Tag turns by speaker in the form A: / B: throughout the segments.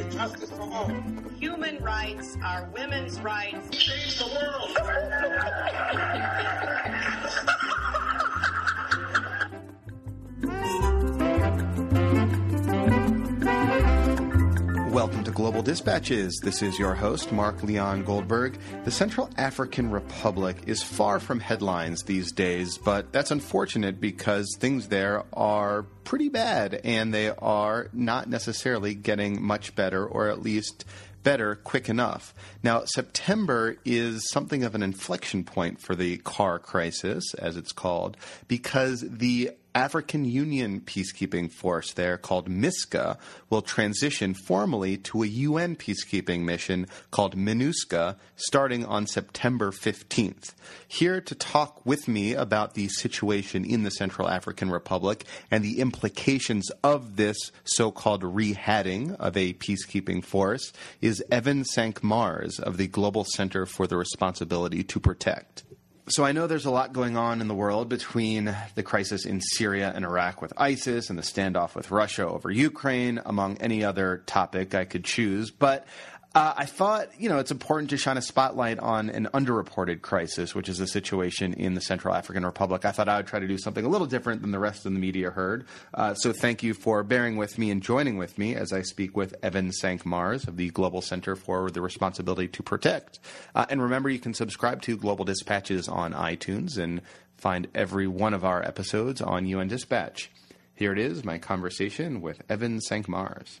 A: and justice for all.
B: Human rights are women's rights.
A: Change the world.
C: Welcome to Global Dispatches. This is your host, Mark Leon Goldberg. The Central African Republic is far from headlines these days, but that's unfortunate because things there are pretty bad and they are not necessarily getting much better, or at least better quick enough. Now, September is something of an inflection point for the CAR crisis, as it's called, because the African Union peacekeeping force there called MISCA will transition formally to a UN peacekeeping mission called MINUSCA starting on September 15th. Here to talk with me about the situation in the Central African Republic and the implications of this so called rehatting of a peacekeeping force is Evan Cinq-Mars of the Global Center for the Responsibility to Protect. So I know there's a lot going on in the world between the crisis in Syria and Iraq with ISIS and the standoff with Russia over Ukraine, among any other topic I could choose. But uh, I thought, you know, it's important to shine a spotlight on an underreported crisis, which is the situation in the Central African Republic. I thought I would try to do something a little different than the rest of the media herd. Uh, so thank you for bearing with me and joining with me as I speak with Evan Cinq-Mars of the Global Center for the Responsibility to Protect. Uh, and remember, you can subscribe to Global Dispatches on iTunes and find every one of our episodes on UN Dispatch. Here it is, my conversation with Evan Cinq-Mars.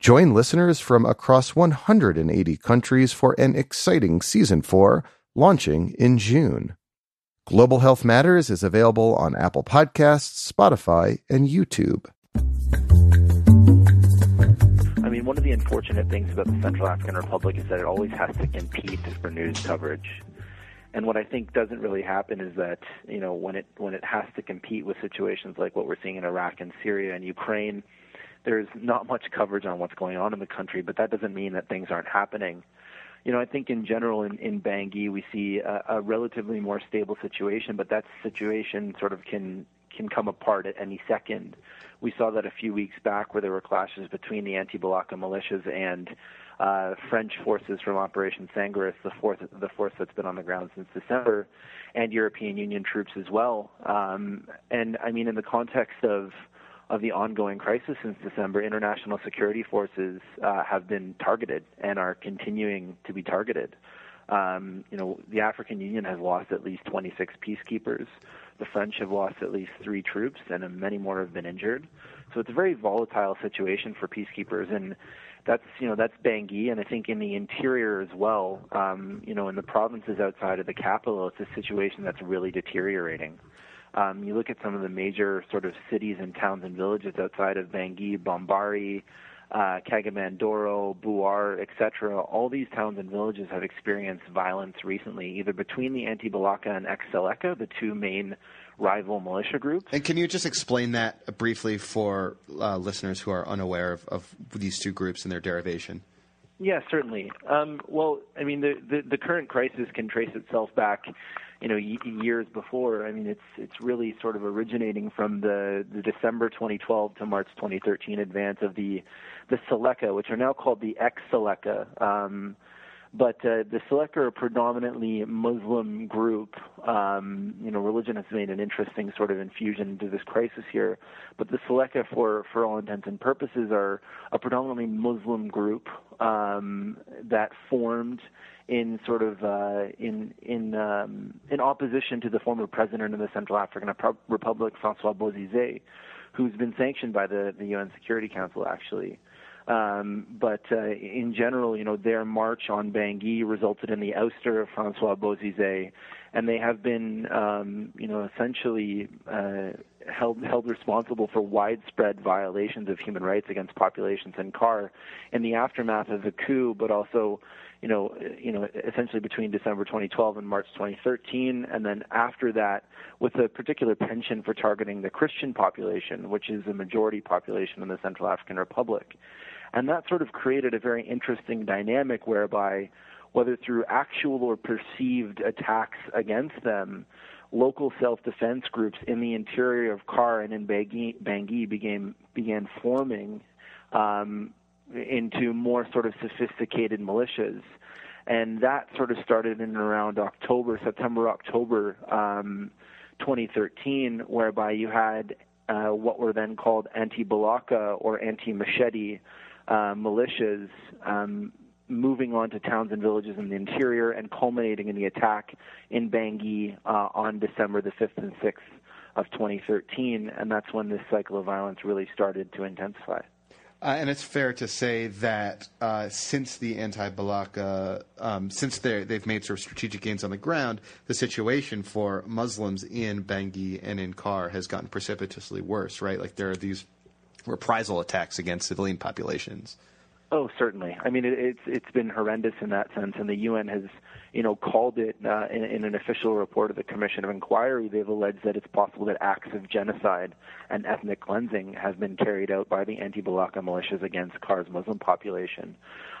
C: Join listeners from across 180 countries for an exciting season 4 launching in June. Global Health Matters is available on Apple Podcasts, Spotify, and YouTube.
D: I mean, one of the unfortunate things about the Central African Republic is that it always has to compete for news coverage. And what I think doesn't really happen is that, you know, when it when it has to compete with situations like what we're seeing in Iraq and Syria and Ukraine, there's not much coverage on what's going on in the country, but that doesn't mean that things aren't happening. You know, I think in general in, in Bangui we see a, a relatively more stable situation, but that situation sort of can can come apart at any second. We saw that a few weeks back where there were clashes between the anti-Balaka militias and uh, French forces from Operation Sangaris, the fourth the force that's been on the ground since December, and European Union troops as well. Um, and I mean, in the context of of the ongoing crisis since December, international security forces uh, have been targeted and are continuing to be targeted. Um, you know, the African Union has lost at least 26 peacekeepers. The French have lost at least three troops, and many more have been injured. So it's a very volatile situation for peacekeepers, and that's you know that's Bangui, and I think in the interior as well. Um, you know, in the provinces outside of the capital, it's a situation that's really deteriorating. Um, you look at some of the major sort of cities and towns and villages outside of Bangui, Bambari, uh, Kaga-Bandoro, Bouar, etc. All these towns and villages have experienced violence recently, either between the Anti-Balaka and ex-Seleka, the two main rival militia groups.
C: And can you just explain that briefly for uh, listeners who are unaware of, of, these two groups and their derivation?
D: Yeah, certainly. Um, well, I mean, the, the, the current crisis can trace itself back you know years before. I mean, it's it's really sort of originating from the the December 2012 to March 2013 advance of the the Seleka, which are now called the ex-Seleka. Um, but uh, the Seleka are a predominantly Muslim group. Um, you know, religion has made an interesting sort of infusion into this crisis here. But the Seleka, for for all intents and purposes, are a predominantly Muslim group um, that formed in sort of uh, in in um, in opposition to the former president of the Central African Republic, Francois Bozizé, who's been sanctioned by the the UN Security Council actually. Um, but uh, in general, you know, their march on Bangui resulted in the ouster of Francois Bozizé and they have been, um, you know, essentially uh, held held responsible for widespread violations of human rights against populations in CAR in the aftermath of the coup, but also, you know, you know, essentially between December 2012 and March 2013, and then after that, with a particular penchant for targeting the Christian population, which is a majority population in the Central African Republic, and that sort of created a very interesting dynamic whereby whether through actual or perceived attacks against them, local self-defense groups in the interior of CAR and in Bangui, Bangui began began forming um, into more sort of sophisticated militias, and that sort of started in around October, September, October, um, 2013, whereby you had uh, what were then called anti-Balaka or anti-machete uh, militias um, moving on to towns and villages in the interior and culminating in the attack in Bangui uh, on December the 5th and 6th of 2013, and that's when this cycle of violence really started to intensify.
C: Uh, and it's fair to say that uh, since the anti-Balaka, um, since they've made sort of strategic gains on the ground, the situation for Muslims in Bangui and in CAR has gotten precipitously worse, right? Like there are these reprisal attacks against civilian populations.
D: Oh, certainly. I mean, it, it's it's been horrendous in that sense, and the UN has, you know, called it uh, in, in an official report of the Commission of Inquiry. They've alleged that it's possible that acts of genocide and ethnic cleansing have been carried out by the anti-Balaka militias against CAR's Muslim population.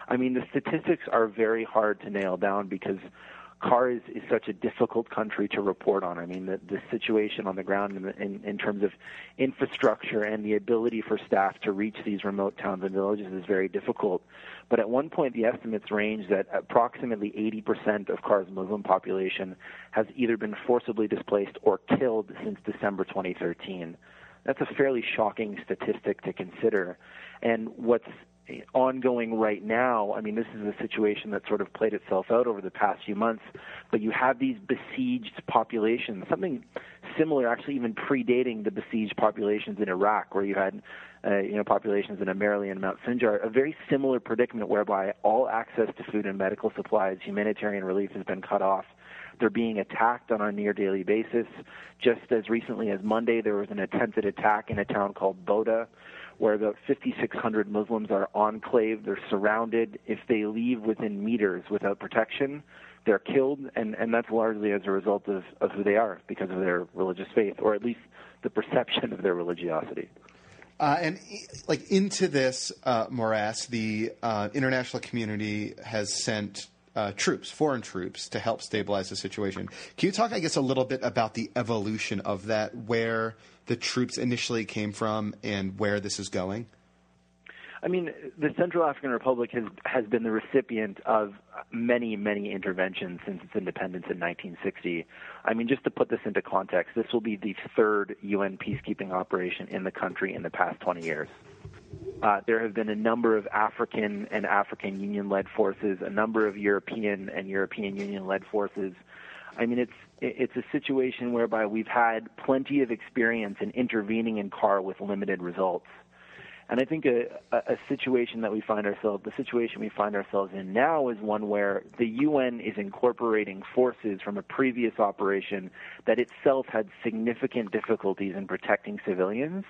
D: I mean, the statistics are very hard to nail down because CAR is, is such a difficult country to report on. I mean, the, the situation on the ground in, in, in terms of infrastructure and the ability for staff to reach these remote towns and villages is very difficult. But at one point, the estimates range that approximately 80% of CAR's Muslim population has either been forcibly displaced or killed since December 2013. That's a fairly shocking statistic to consider. And what's ongoing right now. I mean, this is a situation that sort of played itself out over the past few months, but you have these besieged populations, something similar, actually even predating the besieged populations in Iraq, where you had, uh, you know, populations in Amerli and Mount Sinjar, a very similar predicament whereby all access to food and medical supplies, humanitarian relief has been cut off. They're being attacked on a near daily basis. Just as recently as Monday, there was an attempted attack in a town called Boda, where about 5,600 Muslims are enclaved. They're surrounded. If they leave within meters without protection, they're killed, and, and that's largely as a result of, of who they are because of their religious faith, or at least the perception of their religiosity.
C: Uh, and like into this uh, morass, the uh, international community has sent uh, troops, foreign troops, to help stabilize the situation. Can you talk, I guess, a little bit about the evolution of that, where the troops initially came from and where this is going?
D: I mean, the Central African Republic has has been the recipient of many, many interventions since its independence in 1960. I mean, just to put this into context, this will be the third UN peacekeeping operation in the country in the past 20 years. Uh, there have been a number of African and African Union-led forces, a number of European and European Union-led forces. I mean, it's it's a situation whereby we've had plenty of experience in intervening in CAR with limited results. And I think a, a, situation that we find ourselves, the situation we find ourselves in now is one where the UN is incorporating forces from a previous operation that itself had significant difficulties in protecting civilians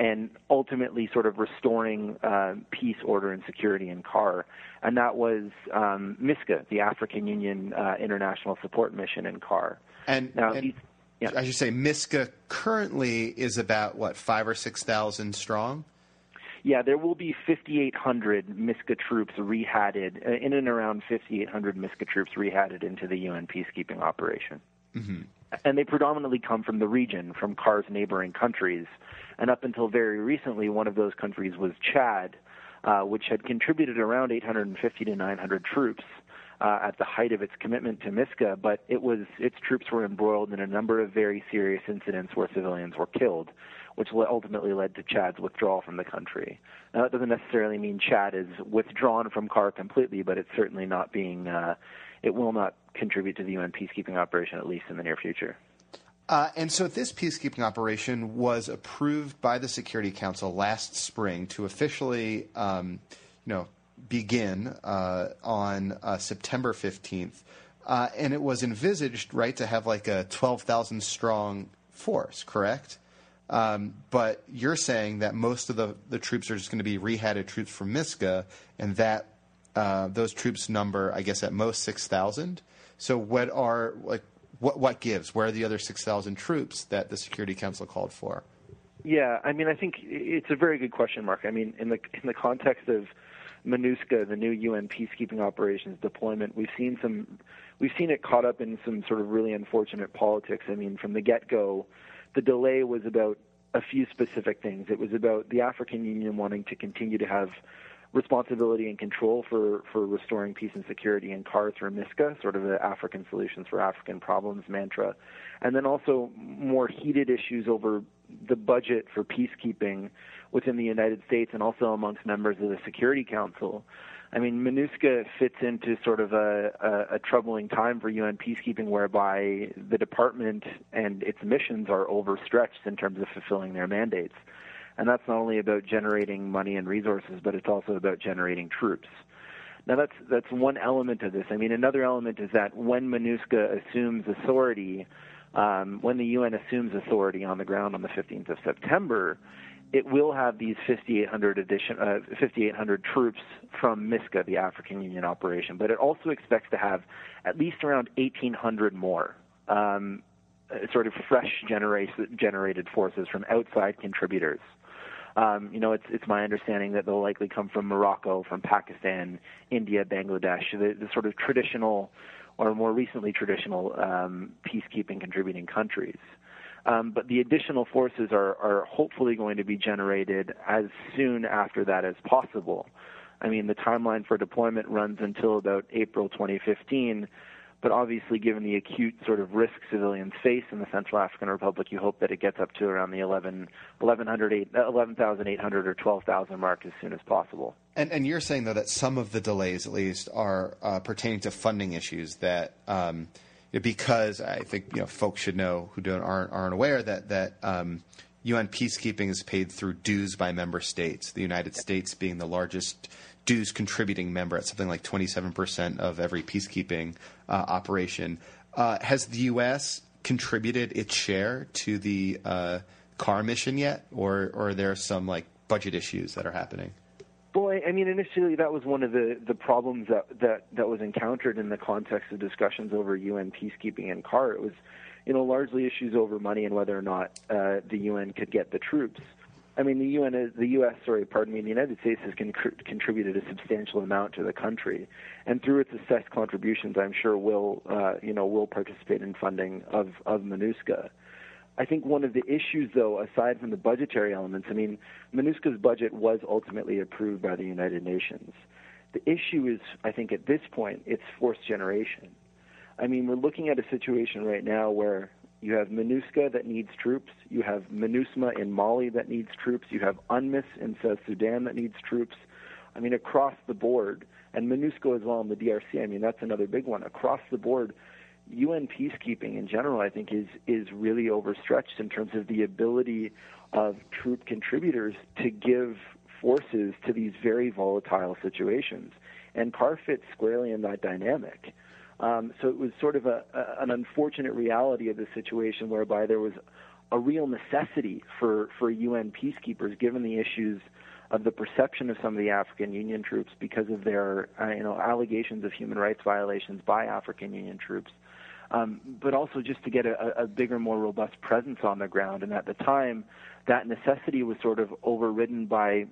D: and ultimately sort of restoring uh, peace, order, and security in CAR. And that was um, MISCA, the African Union uh, International Support Mission in CAR.
C: And, now, and these, yeah. I should say, MISCA currently is about what five or six thousand strong.
D: Yeah, there will be 5,800 MISCA troops rehatted uh, in and around 5,800 MISCA troops rehatted into the UN peacekeeping operation. Mm-hmm. And they predominantly come from the region, from CAR's neighboring countries. And up until very recently, one of those countries was Chad, uh, which had contributed around 850 to 900 troops uh, at the height of its commitment to MISCA, but it was its troops were embroiled in a number of very serious incidents where civilians were killed, which ultimately led to Chad's withdrawal from the country. Now, that doesn't necessarily mean Chad is withdrawn from CAR completely, but it's certainly not being. Uh, it will not contribute to the UN peacekeeping operation, at least in the near future.
C: Uh, and so this peacekeeping operation was approved by the Security Council last spring to officially, um, you know, begin uh, on uh, September 15th. uh, and it was envisaged, right, to have like a 12,000 strong force, correct? Um, but you're saying that most of the, the troops are just going to be rehatted troops from MISCA, and that uh, those troops number, I guess, at most 6,000. So what are like what what gives? Where are the other 6,000 troops that the Security Council called for?
D: Yeah, I mean, I think it's a very good question, Mark. I mean, in the in the context of MINUSCA, the new UN peacekeeping operations deployment, we've seen some, we've seen it caught up in some sort of really unfortunate politics. I mean, from the get-go, the delay was about a few specific things. It was about the African Union wanting to continue to have responsibility and control for, for restoring peace and security in CAR through MISCA, sort of the African solutions for African problems mantra, and then also more heated issues over the budget for peacekeeping within the United States and also amongst members of the Security Council. I mean, MINUSCA fits into sort of a, a, a, troubling time for UN peacekeeping whereby the department and its missions are overstretched in terms of fulfilling their mandates. And that's not only about generating money and resources, but it's also about generating troops. Now that's that's one element of this. I mean, another element is that when MINUSCA assumes authority, um, when the UN assumes authority on the ground on the 15th of September, it will have these 5,800 addition, uh, 5,800 troops from MISCA, the African Union operation, but it also expects to have at least around 1,800 more. Um, sort of fresh generated forces from outside contributors. Um, you know, it's it's my understanding that they'll likely come from Morocco, from Pakistan, India, Bangladesh, the, the sort of traditional, or more recently traditional um, peacekeeping contributing countries. Um, but the additional forces are, are hopefully going to be generated as soon after that as possible. I mean, the timeline for deployment runs until about April 2015 but obviously, given the acute sort of risk civilians face in the Central African Republic, you hope that it gets up to around the 11, 11,800 or 12,000 mark as soon as possible.
C: And, and, you're saying, though, that some of the delays, at least, are uh, pertaining to funding issues that. Um, because I think you know folks should know who don't aren't, aren't aware that that um, UN peacekeeping is paid through dues by member states. The United States being the largest dues contributing member at something like 27% of every peacekeeping uh, operation. Uh, has the U.S. contributed its share to the uh, CAR mission yet, or, or are there some like budget issues that are happening?
D: Boy, I mean, initially that was one of the, the problems that, that, that was encountered in the context of discussions over UN peacekeeping and CAR. It was, you know, largely issues over money and whether or not uh, the UN could get the troops. I mean, the UN, the U.S. Sorry, pardon me. The United States has con- contributed a substantial amount to the country, and through its assessed contributions, I'm sure will, uh, you know, will participate in funding of of MINUSCA. I think one of the issues, though, aside from the budgetary elements, I mean, MINUSCA's budget was ultimately approved by the United Nations. The issue is, I think, at this point, it's force generation. I mean, we're looking at a situation right now where you have MINUSCA that needs troops. You have MINUSMA in Mali that needs troops. You have UNMISS in South Sudan that needs troops. I mean, across the board, and MONUSCO as well in the DRC. I mean, that's another big one. Across the board, UN peacekeeping in general, I think, is is really overstretched in terms of the ability of troop contributors to give forces to these very volatile situations. And CAR fits squarely in that dynamic. Um, so it was sort of a, a, an unfortunate reality of the situation whereby there was a real necessity for, for UN peacekeepers, given the issues of the perception of some of the African Union troops because of their uh, you know allegations of human rights violations by African Union troops, um, but also just to get a, a bigger, more robust presence on the ground. And at the time, that necessity was sort of overridden by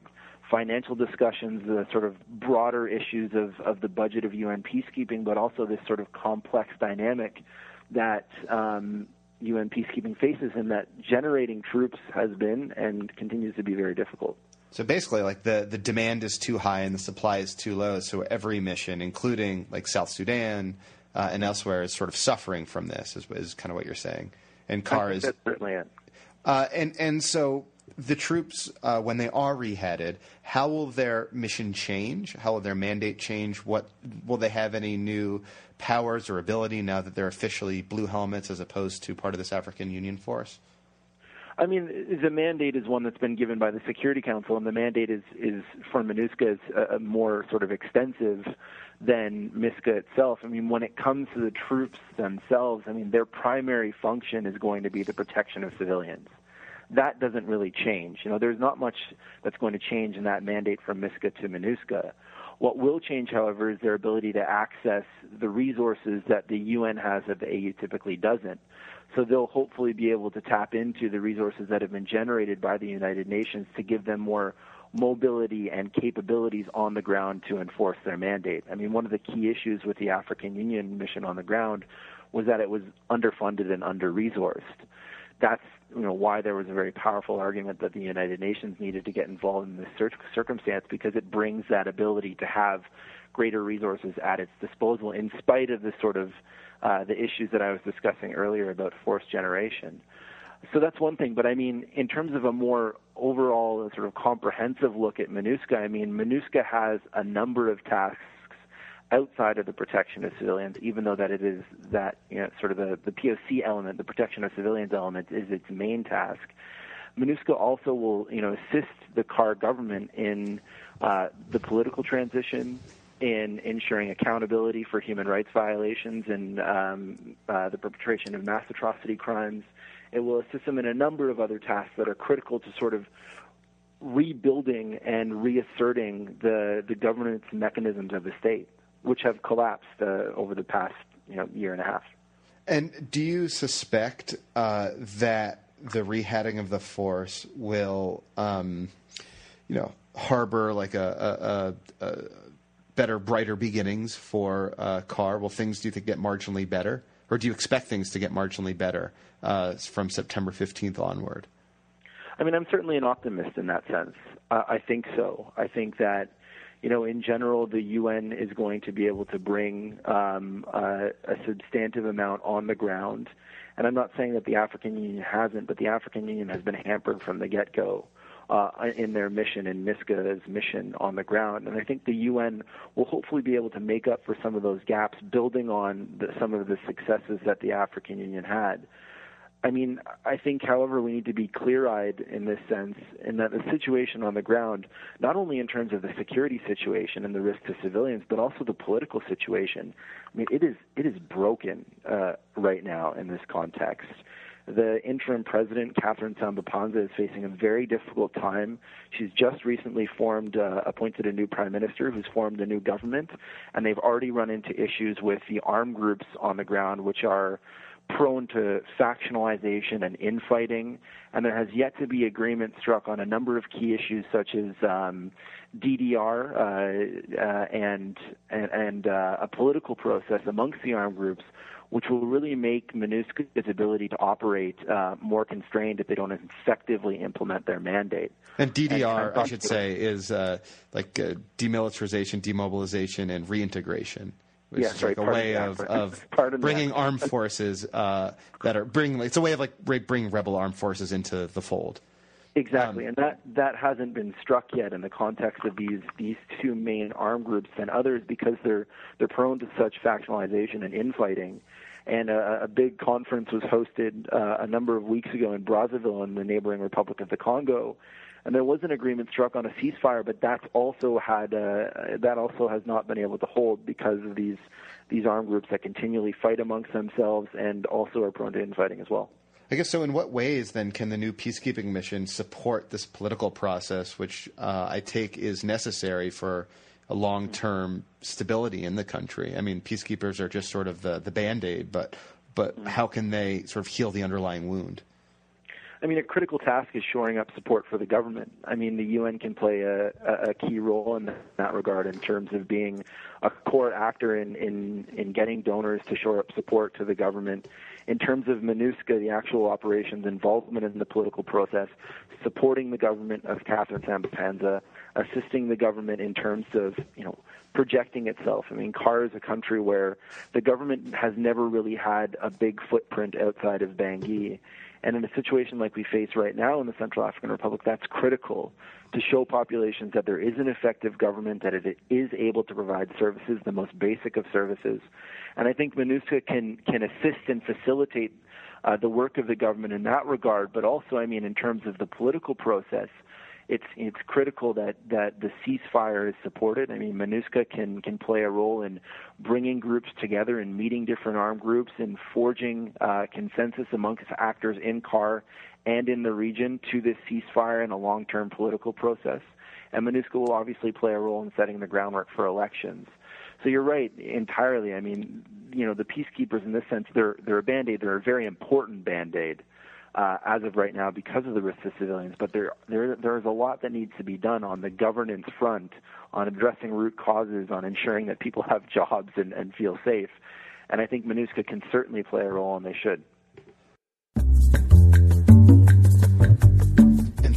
D: financial discussions, the sort of broader issues of, of the budget of UN peacekeeping, but also this sort of complex dynamic that um, UN peacekeeping faces, and that generating troops has been and continues to be very difficult.
C: So basically, like the, the demand is too high and the supply is too low. So every mission, including like South Sudan uh, and elsewhere, is sort of suffering from this. Is, is kind of what you're saying. And CAR is
D: certainly it.
C: Uh, and and so the troops, uh, when they are rehatted, how will their mission change? How will their mandate change? What will they have any new powers or ability now that they're officially blue helmets as opposed to part of this African Union force?
D: I mean, the mandate is one that's been given by the Security Council, and the mandate is, is for MINUSCA is a, more sort of extensive than MISCA itself. I mean, when it comes to the troops themselves, I mean, their primary function is going to be the protection of civilians. That doesn't really change. You know, there's not much that's going to change in that mandate from MISCA to MINUSCA. What will change, however, is their ability to access the resources that the UN has that the AU typically doesn't. So they'll hopefully be able to tap into the resources that have been generated by the United Nations to give them more mobility and capabilities on the ground to enforce their mandate. I mean, one of the key issues with the African Union mission on the ground was that it was underfunded and under-resourced. That's you know why there was a very powerful argument that the United Nations needed to get involved in this circumstance because it brings that ability to have greater resources at its disposal in spite of the sort of uh, the issues that I was discussing earlier about forced generation. So that's one thing. But I mean, in terms of a more overall sort of comprehensive look at MINUSCA, I mean, MINUSCA has a number of tasks outside of the protection of civilians, even though that it is that you know sort of the, the POC element, the protection of civilians element, is its main task. MINUSCA also will you know assist the CAR government in uh, the political transition, in ensuring accountability for human rights violations and um, uh, the perpetration of mass atrocity crimes. It will assist them in a number of other tasks that are critical to sort of rebuilding and reasserting the, the governance mechanisms of the state, which have collapsed uh, over the past you know, year and a half.
C: And do you suspect uh, that the rehatting of the force will, um, you know, harbor like a, a, a, a better, brighter beginnings for uh, CAR? Will things, do you think, get marginally better? Or do you expect things to get marginally better uh, from September 15th onward?
D: I mean, I'm certainly an optimist in that sense. Uh, I think so. I think that, you know, in general, the UN is going to be able to bring um, a substantive amount on the ground. And I'm not saying that the African Union hasn't, but the African Union has been hampered from the get go uh, in their mission and MISCA's mission on the ground. And I think the UN will hopefully be able to make up for some of those gaps, building on the, some of the successes that the African Union had. I mean, I think, however, we need to be clear eyed in this sense, in that the situation on the ground, not only in terms of the security situation and the risk to civilians, but also the political situation. I mean, it is, it is broken uh, right now in this context. The interim president, Catherine Samba-Panza, is facing a very difficult time. She's just recently formed, uh, appointed a new prime minister who's formed a new government, and they've already run into issues with the armed groups on the ground, which are prone to factionalization and infighting, and there has yet to be agreement struck on a number of key issues such as um, DDR uh, uh, and and, and uh, a political process amongst the armed groups which will really make MINUSCA's ability to operate uh, more constrained if they don't effectively implement their mandate.
C: And DDR, and I should say, is uh, like uh, demilitarization, demobilization, and reintegration. Which
D: yes,
C: is like
D: right,
C: a way of, of bringing armed forces uh, that are bringing. It's a way of like bringing rebel armed forces into the fold.
D: Exactly, um, and that that hasn't been struck yet in the context of these these two main armed groups and others because they're they're prone to such factionalization and infighting. And a, a big conference was hosted uh, a number of weeks ago in Brazzaville in the neighboring Republic of the Congo, and there was an agreement struck on a ceasefire, but that's also had uh, that also has not been able to hold because of these these armed groups that continually fight amongst themselves and also are prone to infighting as well.
C: I guess so. In what ways then can the new peacekeeping mission support this political process, which uh, I take is necessary for a long term stability in the country? I mean, peacekeepers are just sort of the, the band aid, but but mm-hmm. how can they sort of heal the underlying wound?
D: I mean, a critical task is shoring up support for the government. I mean, the UN can play a, a key role in that regard in terms of being a core actor in, in, in getting donors to shore up support to the government in terms of MINUSCA, the actual operations involvement in the political process, supporting the government of Catherine Samba-Panza, assisting the government in terms of, you know, projecting itself. I mean, CAR is a country where the government has never really had a big footprint outside of Bangui. And in a situation like we face right now in the Central African Republic, that's critical to show populations that there is an effective government, that it is able to provide services, the most basic of services. And I think MINUSCA can, can assist and facilitate uh, the work of the government in that regard, but also, I mean, in terms of the political process, it's it's critical that that the ceasefire is supported. I mean, MINUSCA can can play a role in bringing groups together and meeting different armed groups and forging uh, consensus amongst actors in CAR and in the region to this ceasefire and a long-term political process. And MINUSCA will obviously play a role in setting the groundwork for elections. So you're right entirely. I mean, you know, the peacekeepers in this sense, they're they're a band-aid. They're a very important band-aid uh, as of right now because of the risk to civilians. But there there there is a lot that needs to be done on the governance front, on addressing root causes, on ensuring that people have jobs and, and feel safe. And I think MINUSCA can certainly play a role, and they should.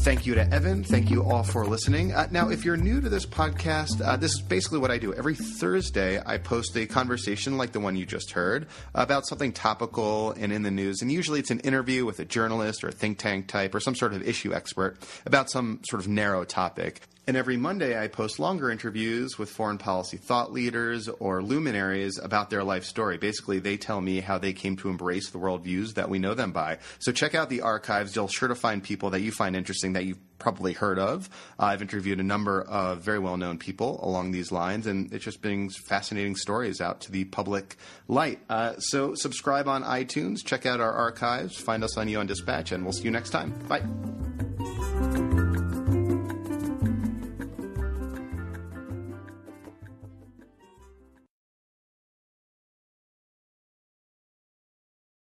C: Thank you to Evan. Thank you all for listening. Uh, now, if you're new to this podcast, uh, this is basically what I do. Every Thursday, I post a conversation like the one you just heard about something topical and in the news. And usually it's an interview with a journalist or a think tank type or some sort of issue expert about some sort of narrow topic. And every Monday, I post longer interviews with foreign policy thought leaders or luminaries about their life story. Basically, they tell me how they came to embrace the worldviews that we know them by. So check out the archives. You'll sure to find people that you find interesting that you've probably heard of. Uh, I've interviewed a number of very well known people along these lines, and it just brings fascinating stories out to the public light. Uh, so subscribe on iTunes, check out our archives, find us on UN Dispatch, and we'll see you next time. Bye.